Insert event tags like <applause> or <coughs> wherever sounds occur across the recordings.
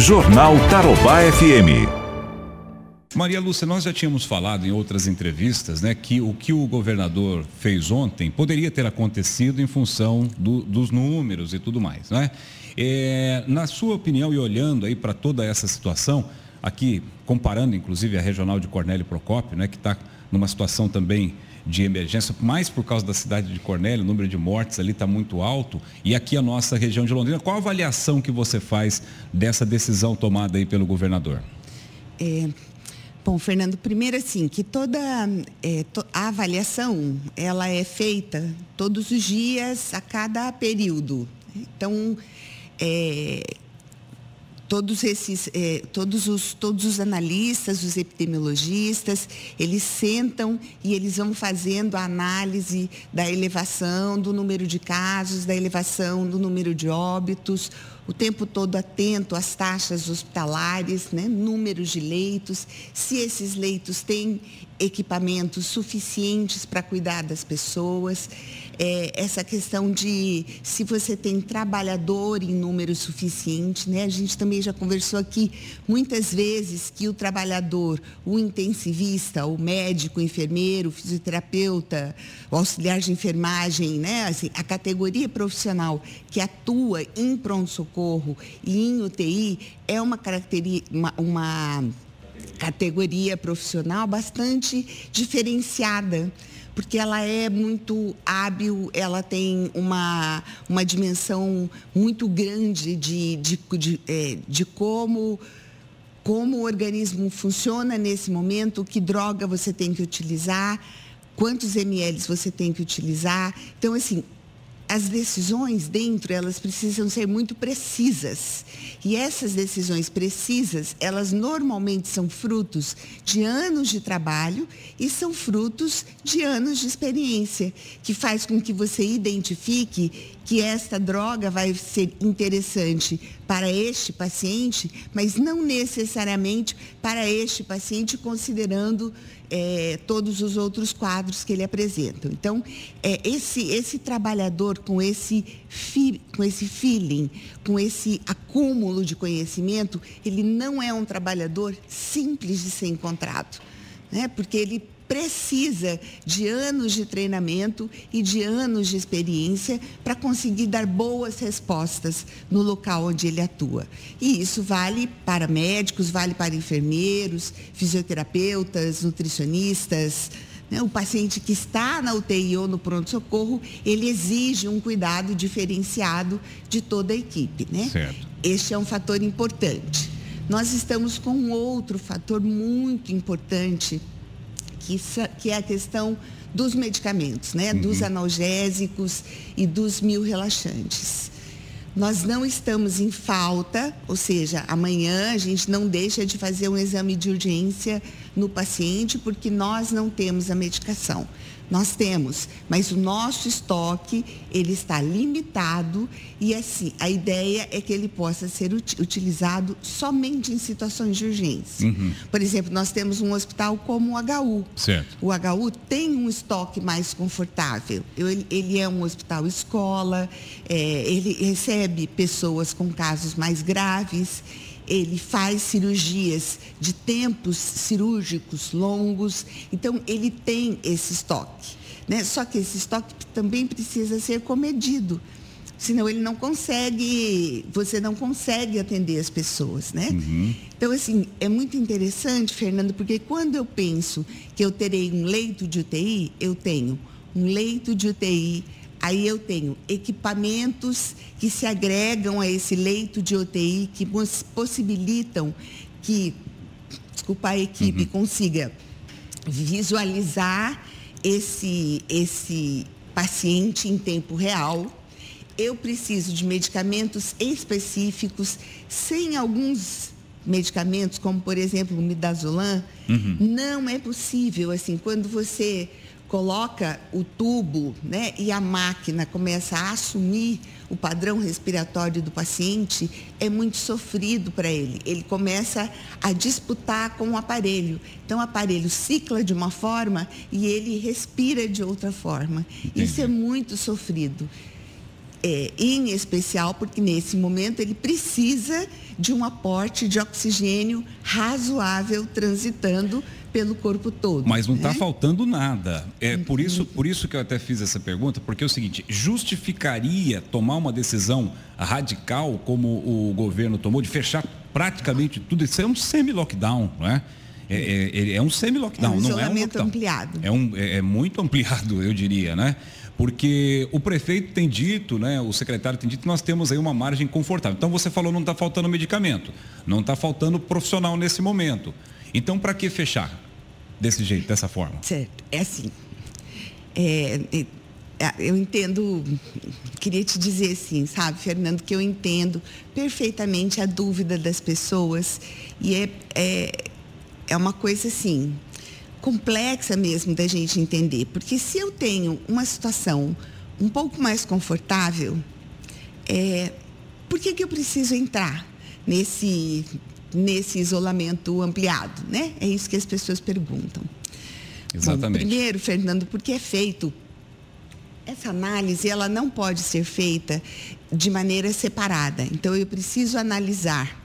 Jornal Tarobá FM. Maria Lúcia, nós já tínhamos falado em outras entrevistas, né, que o que o governador fez ontem poderia ter acontecido em função do, dos números e tudo mais, né? É, na sua opinião e olhando aí para toda essa situação, aqui comparando inclusive a regional de Cornélio Procópio, né, que está numa situação também de emergência, mais por causa da cidade de Cornélio, o número de mortes ali está muito alto, e aqui a nossa região de Londrina. Qual a avaliação que você faz dessa decisão tomada aí pelo governador? É, bom, Fernando, primeiro assim, que toda é, to, a avaliação, ela é feita todos os dias, a cada período. Então, é, todos esses, eh, todos, os, todos os analistas, os epidemiologistas, eles sentam e eles vão fazendo a análise da elevação do número de casos, da elevação do número de óbitos, o tempo todo atento às taxas hospitalares, né, números de leitos, se esses leitos têm equipamentos suficientes para cuidar das pessoas é, essa questão de se você tem trabalhador em número suficiente, né? A gente também já conversou aqui muitas vezes que o trabalhador, o intensivista, o médico, o enfermeiro, o fisioterapeuta, o auxiliar de enfermagem, né? Assim, a categoria profissional que atua em pronto-socorro e em UTI é uma uma, uma categoria profissional bastante diferenciada porque ela é muito hábil, ela tem uma, uma dimensão muito grande de, de, de, é, de como, como o organismo funciona nesse momento, que droga você tem que utilizar, quantos ml você tem que utilizar. Então, assim, as decisões dentro, elas precisam ser muito precisas. E essas decisões precisas, elas normalmente são frutos de anos de trabalho e são frutos de anos de experiência, que faz com que você identifique que esta droga vai ser interessante para este paciente, mas não necessariamente para este paciente, considerando é, todos os outros quadros que ele apresenta. Então, é, esse, esse trabalhador com esse, fi, com esse feeling, com esse acúmulo de conhecimento, ele não é um trabalhador simples de ser encontrado, né? porque ele precisa de anos de treinamento e de anos de experiência para conseguir dar boas respostas no local onde ele atua. E isso vale para médicos, vale para enfermeiros, fisioterapeutas, nutricionistas. Né? O paciente que está na UTI ou no pronto-socorro, ele exige um cuidado diferenciado de toda a equipe. Né? Certo. Este é um fator importante. Nós estamos com um outro fator muito importante que, que é a questão dos medicamentos, né? Uhum. Dos analgésicos e dos mil relaxantes. Nós não estamos em falta, ou seja, amanhã a gente não deixa de fazer um exame de urgência no paciente porque nós não temos a medicação. Nós temos, mas o nosso estoque ele está limitado e assim a ideia é que ele possa ser utilizado somente em situações de urgência. Uhum. Por exemplo, nós temos um hospital como o HU. Certo. O HU tem um estoque mais confortável. Ele, ele é um hospital escola, é, ele recebe pessoas com casos mais graves ele faz cirurgias de tempos cirúrgicos longos, então ele tem esse estoque. Né? Só que esse estoque também precisa ser comedido, senão ele não consegue, você não consegue atender as pessoas, né? Uhum. Então, assim, é muito interessante, Fernando, porque quando eu penso que eu terei um leito de UTI, eu tenho um leito de UTI Aí eu tenho equipamentos que se agregam a esse leito de UTI, que possibilitam que, desculpa, a equipe uhum. consiga visualizar esse, esse paciente em tempo real. Eu preciso de medicamentos específicos, sem alguns medicamentos, como por exemplo o midazolam, uhum. não é possível, assim, quando você coloca o tubo né, e a máquina começa a assumir o padrão respiratório do paciente, é muito sofrido para ele. Ele começa a disputar com o aparelho. Então, o aparelho cicla de uma forma e ele respira de outra forma. Entendi. Isso é muito sofrido. É, em especial porque nesse momento ele precisa de um aporte de oxigênio razoável transitando pelo corpo todo. Mas não está né? faltando nada. É por isso, por isso que eu até fiz essa pergunta, porque é o seguinte: justificaria tomar uma decisão radical como o governo tomou de fechar praticamente tudo? Isso é um semi-lockdown, não é? É, é, é um semi-lockdown, é um não é um lockdown. ampliado. É, um, é, é muito ampliado, eu diria, né? porque o prefeito tem dito, né, o secretário tem dito que nós temos aí uma margem confortável. Então você falou não está faltando medicamento, não está faltando profissional nesse momento. Então, para que fechar desse jeito, dessa forma? Certo. É assim. É, é, é, eu entendo, queria te dizer assim, sabe, Fernando, que eu entendo perfeitamente a dúvida das pessoas e é, é, é uma coisa assim, complexa mesmo da gente entender, porque se eu tenho uma situação um pouco mais confortável, é, por que, que eu preciso entrar nesse nesse isolamento ampliado, né? É isso que as pessoas perguntam. Exatamente. Bom, primeiro, Fernando, porque é feito essa análise, ela não pode ser feita de maneira separada. Então eu preciso analisar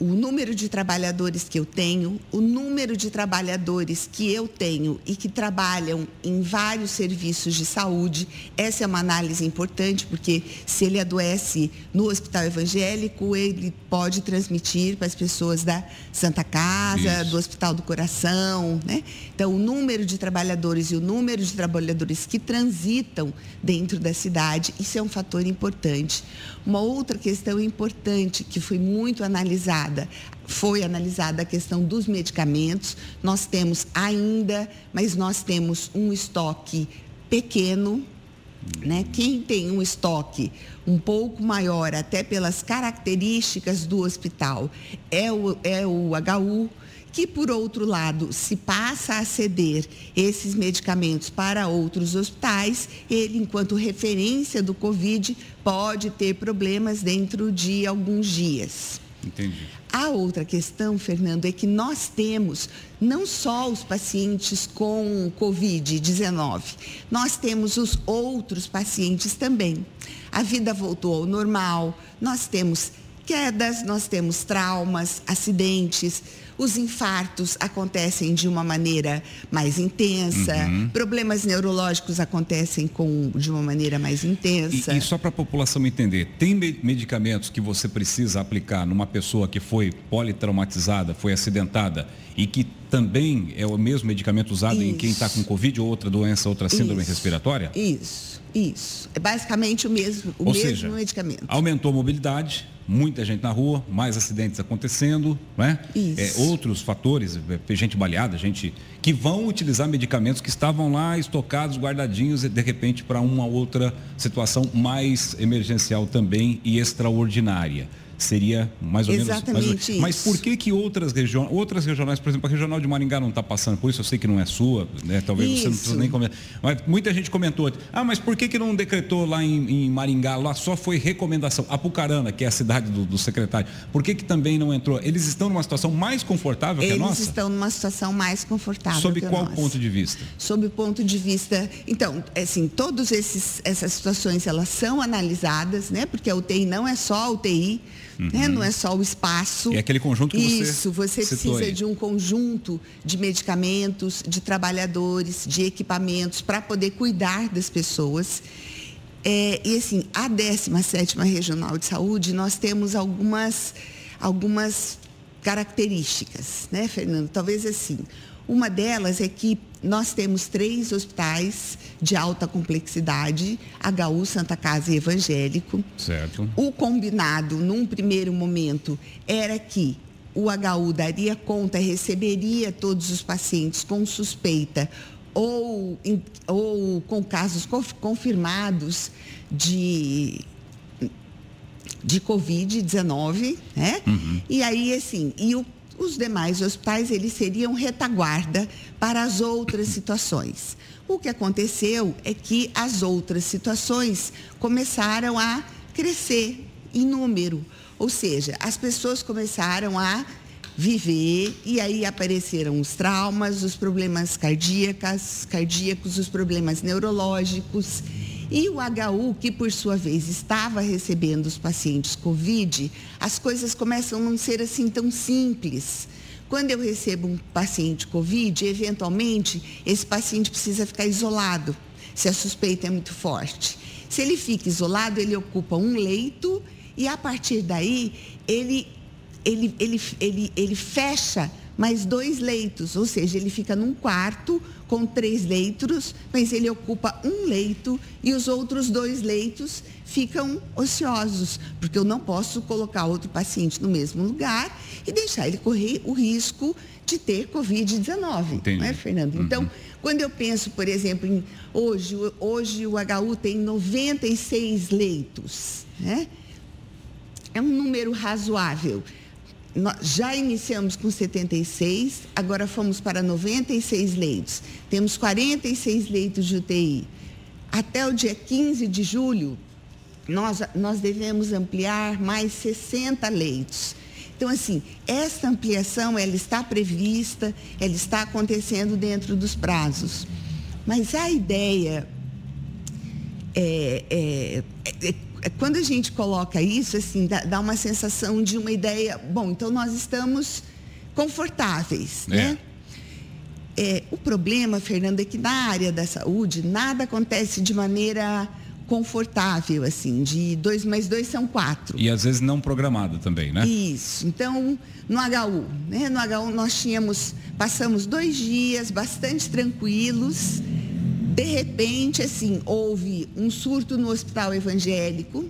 o número de trabalhadores que eu tenho, o número de trabalhadores que eu tenho e que trabalham em vários serviços de saúde. Essa é uma análise importante, porque se ele adoece no hospital evangélico, ele pode transmitir para as pessoas da Santa Casa, Isso. do Hospital do Coração. Né? Então, o número de trabalhadores e o número de trabalhadores que transitam dentro da cidade, isso é um fator importante. Uma outra questão importante que foi muito analisada analisada, foi analisada a questão dos medicamentos. Nós temos ainda, mas nós temos um estoque pequeno. Né? Quem tem um estoque um pouco maior, até pelas características do hospital, é o, é o HU, que, por outro lado, se passa a ceder esses medicamentos para outros hospitais, ele, enquanto referência do Covid, pode ter problemas dentro de alguns dias. Entendi. A outra questão, Fernando, é que nós temos não só os pacientes com Covid-19, nós temos os outros pacientes também. A vida voltou ao normal, nós temos quedas, nós temos traumas, acidentes, os infartos acontecem de uma maneira mais intensa, uhum. problemas neurológicos acontecem com, de uma maneira mais intensa. E, e só para a população entender, tem medicamentos que você precisa aplicar numa pessoa que foi politraumatizada, foi acidentada e que também é o mesmo medicamento usado Isso. em quem está com Covid ou outra doença, outra síndrome Isso. respiratória? Isso, isso. É basicamente o mesmo, o ou mesmo seja, medicamento. Aumentou a mobilidade, muita gente na rua, mais acidentes acontecendo, né? É, outros fatores, é, gente baleada, gente que vão utilizar medicamentos que estavam lá estocados, guardadinhos, e de repente para uma outra situação mais emergencial também e extraordinária seria mais ou Exatamente menos. Isso. Mas por que que outras regiões, outras regionais, por exemplo, a regional de Maringá não está passando por isso? Eu sei que não é sua, né? Talvez isso. você não precisa nem comentar. Mas muita gente comentou, ah, mas por que que não decretou lá em, em Maringá? Lá só foi recomendação. Apucarana, que é a cidade do, do, secretário, por que que também não entrou? Eles estão numa situação mais confortável Eles que a nossa? Eles estão numa situação mais confortável. Sob qual ponto de vista? Sob o ponto de vista, então, assim, todas essas situações elas são analisadas, né? Porque a UTI não é só a UTI, uhum. né? Não é só o espaço. É aquele conjunto que você Isso, você precisa aí. de um conjunto de medicamentos, de trabalhadores, de equipamentos para poder cuidar das pessoas. É, e assim, a 17ª Regional de Saúde, nós temos algumas, algumas características, né, Fernando? Talvez assim, uma delas é que nós temos três hospitais de alta complexidade, HU, Santa Casa e Evangélico. Certo. O combinado, num primeiro momento, era que o HU daria conta, receberia todos os pacientes com suspeita ou, ou com casos confirmados de de Covid-19, né? Uhum. E aí, assim, e o os demais hospitais eles seriam retaguarda para as outras <coughs> situações. O que aconteceu é que as outras situações começaram a crescer em número, ou seja, as pessoas começaram a viver e aí apareceram os traumas, os problemas cardíacos, cardíacos, os problemas neurológicos E o HU, que por sua vez estava recebendo os pacientes COVID, as coisas começam a não ser assim tão simples. Quando eu recebo um paciente COVID, eventualmente esse paciente precisa ficar isolado, se a suspeita é muito forte. Se ele fica isolado, ele ocupa um leito e a partir daí ele, ele, ele, ele, ele fecha mais dois leitos, ou seja, ele fica num quarto com três leitos, mas ele ocupa um leito e os outros dois leitos ficam ociosos, porque eu não posso colocar outro paciente no mesmo lugar e deixar ele correr o risco de ter Covid-19, não é, Fernando? Uhum. Então, quando eu penso, por exemplo, em hoje, hoje o HU tem 96 leitos, né? É um número razoável nós já iniciamos com 76, agora fomos para 96 leitos. Temos 46 leitos de UTI. Até o dia 15 de julho, nós, nós devemos ampliar mais 60 leitos. Então, assim, essa ampliação, ela está prevista, ela está acontecendo dentro dos prazos. Mas a ideia é, é, é quando a gente coloca isso, assim, dá, dá, uma sensação de uma ideia, bom, então nós estamos confortáveis, é. né? É, o problema, Fernanda, é que na área da saúde nada acontece de maneira confortável, assim, de dois mais dois são quatro. E às vezes não programada também, né? Isso. Então, no HU, né? No HU nós tínhamos, passamos dois dias bastante tranquilos, de repente, assim, houve um surto no hospital evangélico.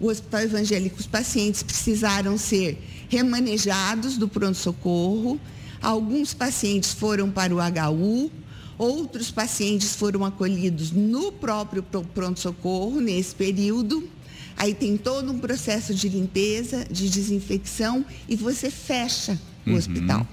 O hospital evangélico, os pacientes precisaram ser remanejados do pronto-socorro. Alguns pacientes foram para o HU, outros pacientes foram acolhidos no próprio pronto-socorro nesse período. Aí tem todo um processo de limpeza, de desinfecção e você fecha o uhum. hospital.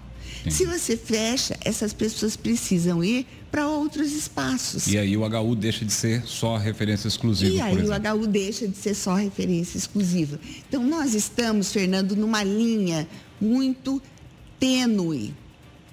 Sim. Se você fecha, essas pessoas precisam ir para outros espaços. E aí o HU deixa de ser só referência exclusiva. E aí o HU deixa de ser só referência exclusiva. Então nós estamos, Fernando, numa linha muito tênue.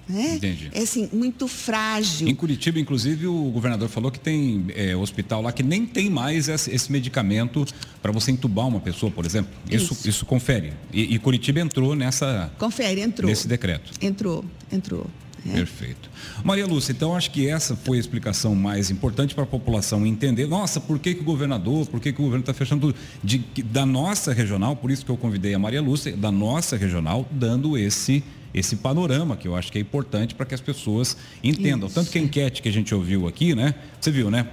Né? Entendi. É assim, muito frágil. Em Curitiba, inclusive, o governador falou que tem é, hospital lá que nem tem mais esse, medicamento para você entubar uma pessoa, por exemplo. Isso, isso, isso confere. E, e Curitiba entrou nessa. Confere, entrou. Nesse decreto. Entrou, entrou. É. Perfeito. Maria Lúcia, então acho que essa foi a explicação mais importante para a população entender. Nossa, por que, que o governador, por que, que o governo está fechando tudo? De, da nossa regional, por isso que eu convidei a Maria Lúcia, da nossa regional, dando esse esse panorama que eu acho que é importante para que as pessoas entendam. Isso. Tanto que a enquete que a gente ouviu aqui, né? Você viu, né?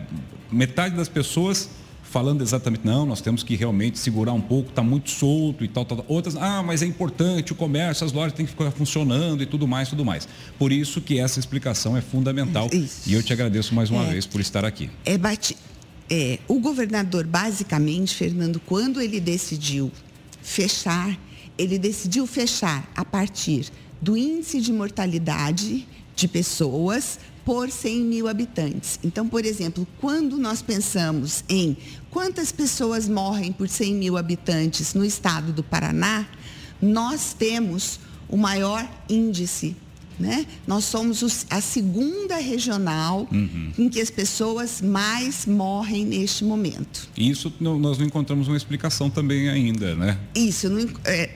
Metade das pessoas falando exatamente, não, nós temos que realmente segurar um pouco, está muito solto e tal, tal, Outras, ah, mas é importante o comércio, as lojas têm que ficar funcionando e tudo mais, tudo mais. Por isso que essa explicação é fundamental. Isso. E eu te agradeço mais uma é, vez por estar aqui. É, bate, é, o governador, basicamente, Fernando, quando ele decidiu fechar, ele decidiu fechar a partir do índice de mortalidade de pessoas por 100 mil habitantes. Então, por exemplo, quando nós pensamos em quantas pessoas morrem por 100 mil habitantes no estado do Paraná, nós temos o maior índice. Né? Nós somos a segunda regional uhum. em que as pessoas mais morrem neste momento. Isso nós não encontramos uma explicação também ainda, né? Isso, não, é,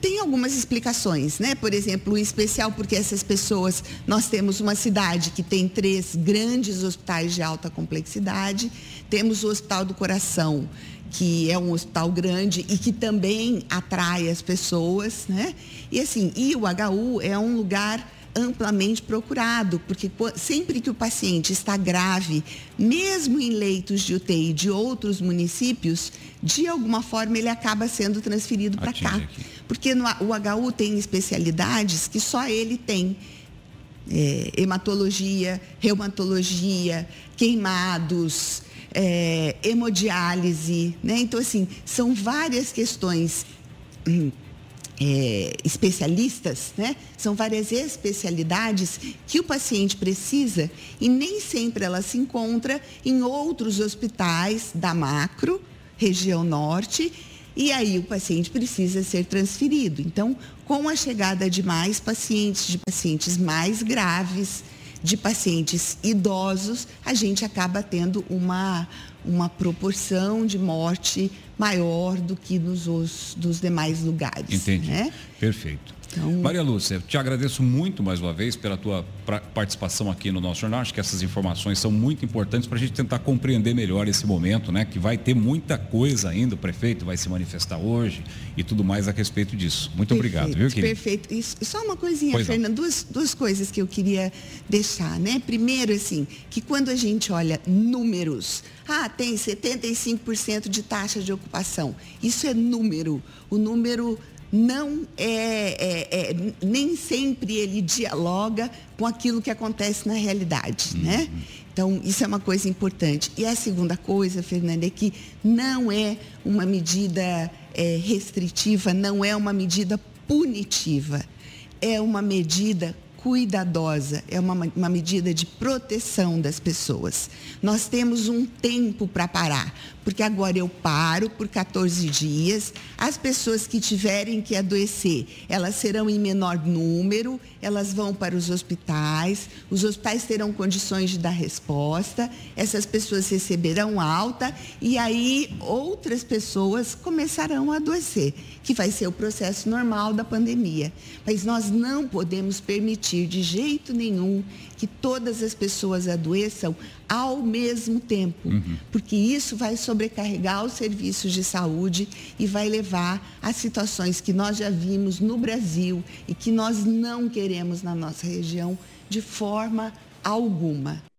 tem algumas explicações, né? Por exemplo, o especial porque essas pessoas, nós temos uma cidade que tem três grandes hospitais de alta complexidade, temos o Hospital do Coração, que é um hospital grande e que também atrai as pessoas, né? E assim, e o HU é um lugar amplamente procurado, porque sempre que o paciente está grave, mesmo em leitos de UTI de outros municípios, de alguma forma ele acaba sendo transferido para cá. Aqui. Porque no, o HU tem especialidades que só ele tem. É, hematologia, reumatologia, queimados, é, hemodiálise, né? Então, assim, são várias questões hum, é, especialistas, né? São várias especialidades que o paciente precisa e nem sempre ela se encontra em outros hospitais da macro, região norte, e aí o paciente precisa ser transferido. Então, com a chegada de mais pacientes, de pacientes mais graves, de pacientes idosos, a gente acaba tendo uma, uma proporção de morte maior do que nos os, dos demais lugares. Entendi. Né? Perfeito. Então... Maria Lúcia, te agradeço muito mais uma vez pela tua participação aqui no nosso jornal. Acho que essas informações são muito importantes para a gente tentar compreender melhor esse momento, né? Que vai ter muita coisa ainda, o prefeito vai se manifestar hoje e tudo mais a respeito disso. Muito perfeito, obrigado, viu, querido? Perfeito. E só uma coisinha, pois Fernando, duas, duas coisas que eu queria deixar, né? Primeiro, assim, que quando a gente olha números, ah, tem 75% de taxa de ocupação. Isso é número. O número não é, é, é, nem sempre ele dialoga com aquilo que acontece na realidade, uhum. né? Então, isso é uma coisa importante. E a segunda coisa, Fernanda, é que não é uma medida é, restritiva, não é uma medida punitiva, é uma medida cuidadosa, é uma, uma medida de proteção das pessoas. Nós temos um tempo para parar, porque agora eu paro por 14 dias. As pessoas que tiverem que adoecer, elas serão em menor número, elas vão para os hospitais, os hospitais terão condições de dar resposta, essas pessoas receberão alta e aí outras pessoas começarão a adoecer, que vai ser o processo normal da pandemia. Mas nós não podemos permitir de jeito nenhum que todas as pessoas adoeçam ao mesmo tempo, uhum. porque isso vai sobrecarregar os serviços de saúde e vai levar a situações que nós já vimos no Brasil e que nós não queremos na nossa região de forma alguma.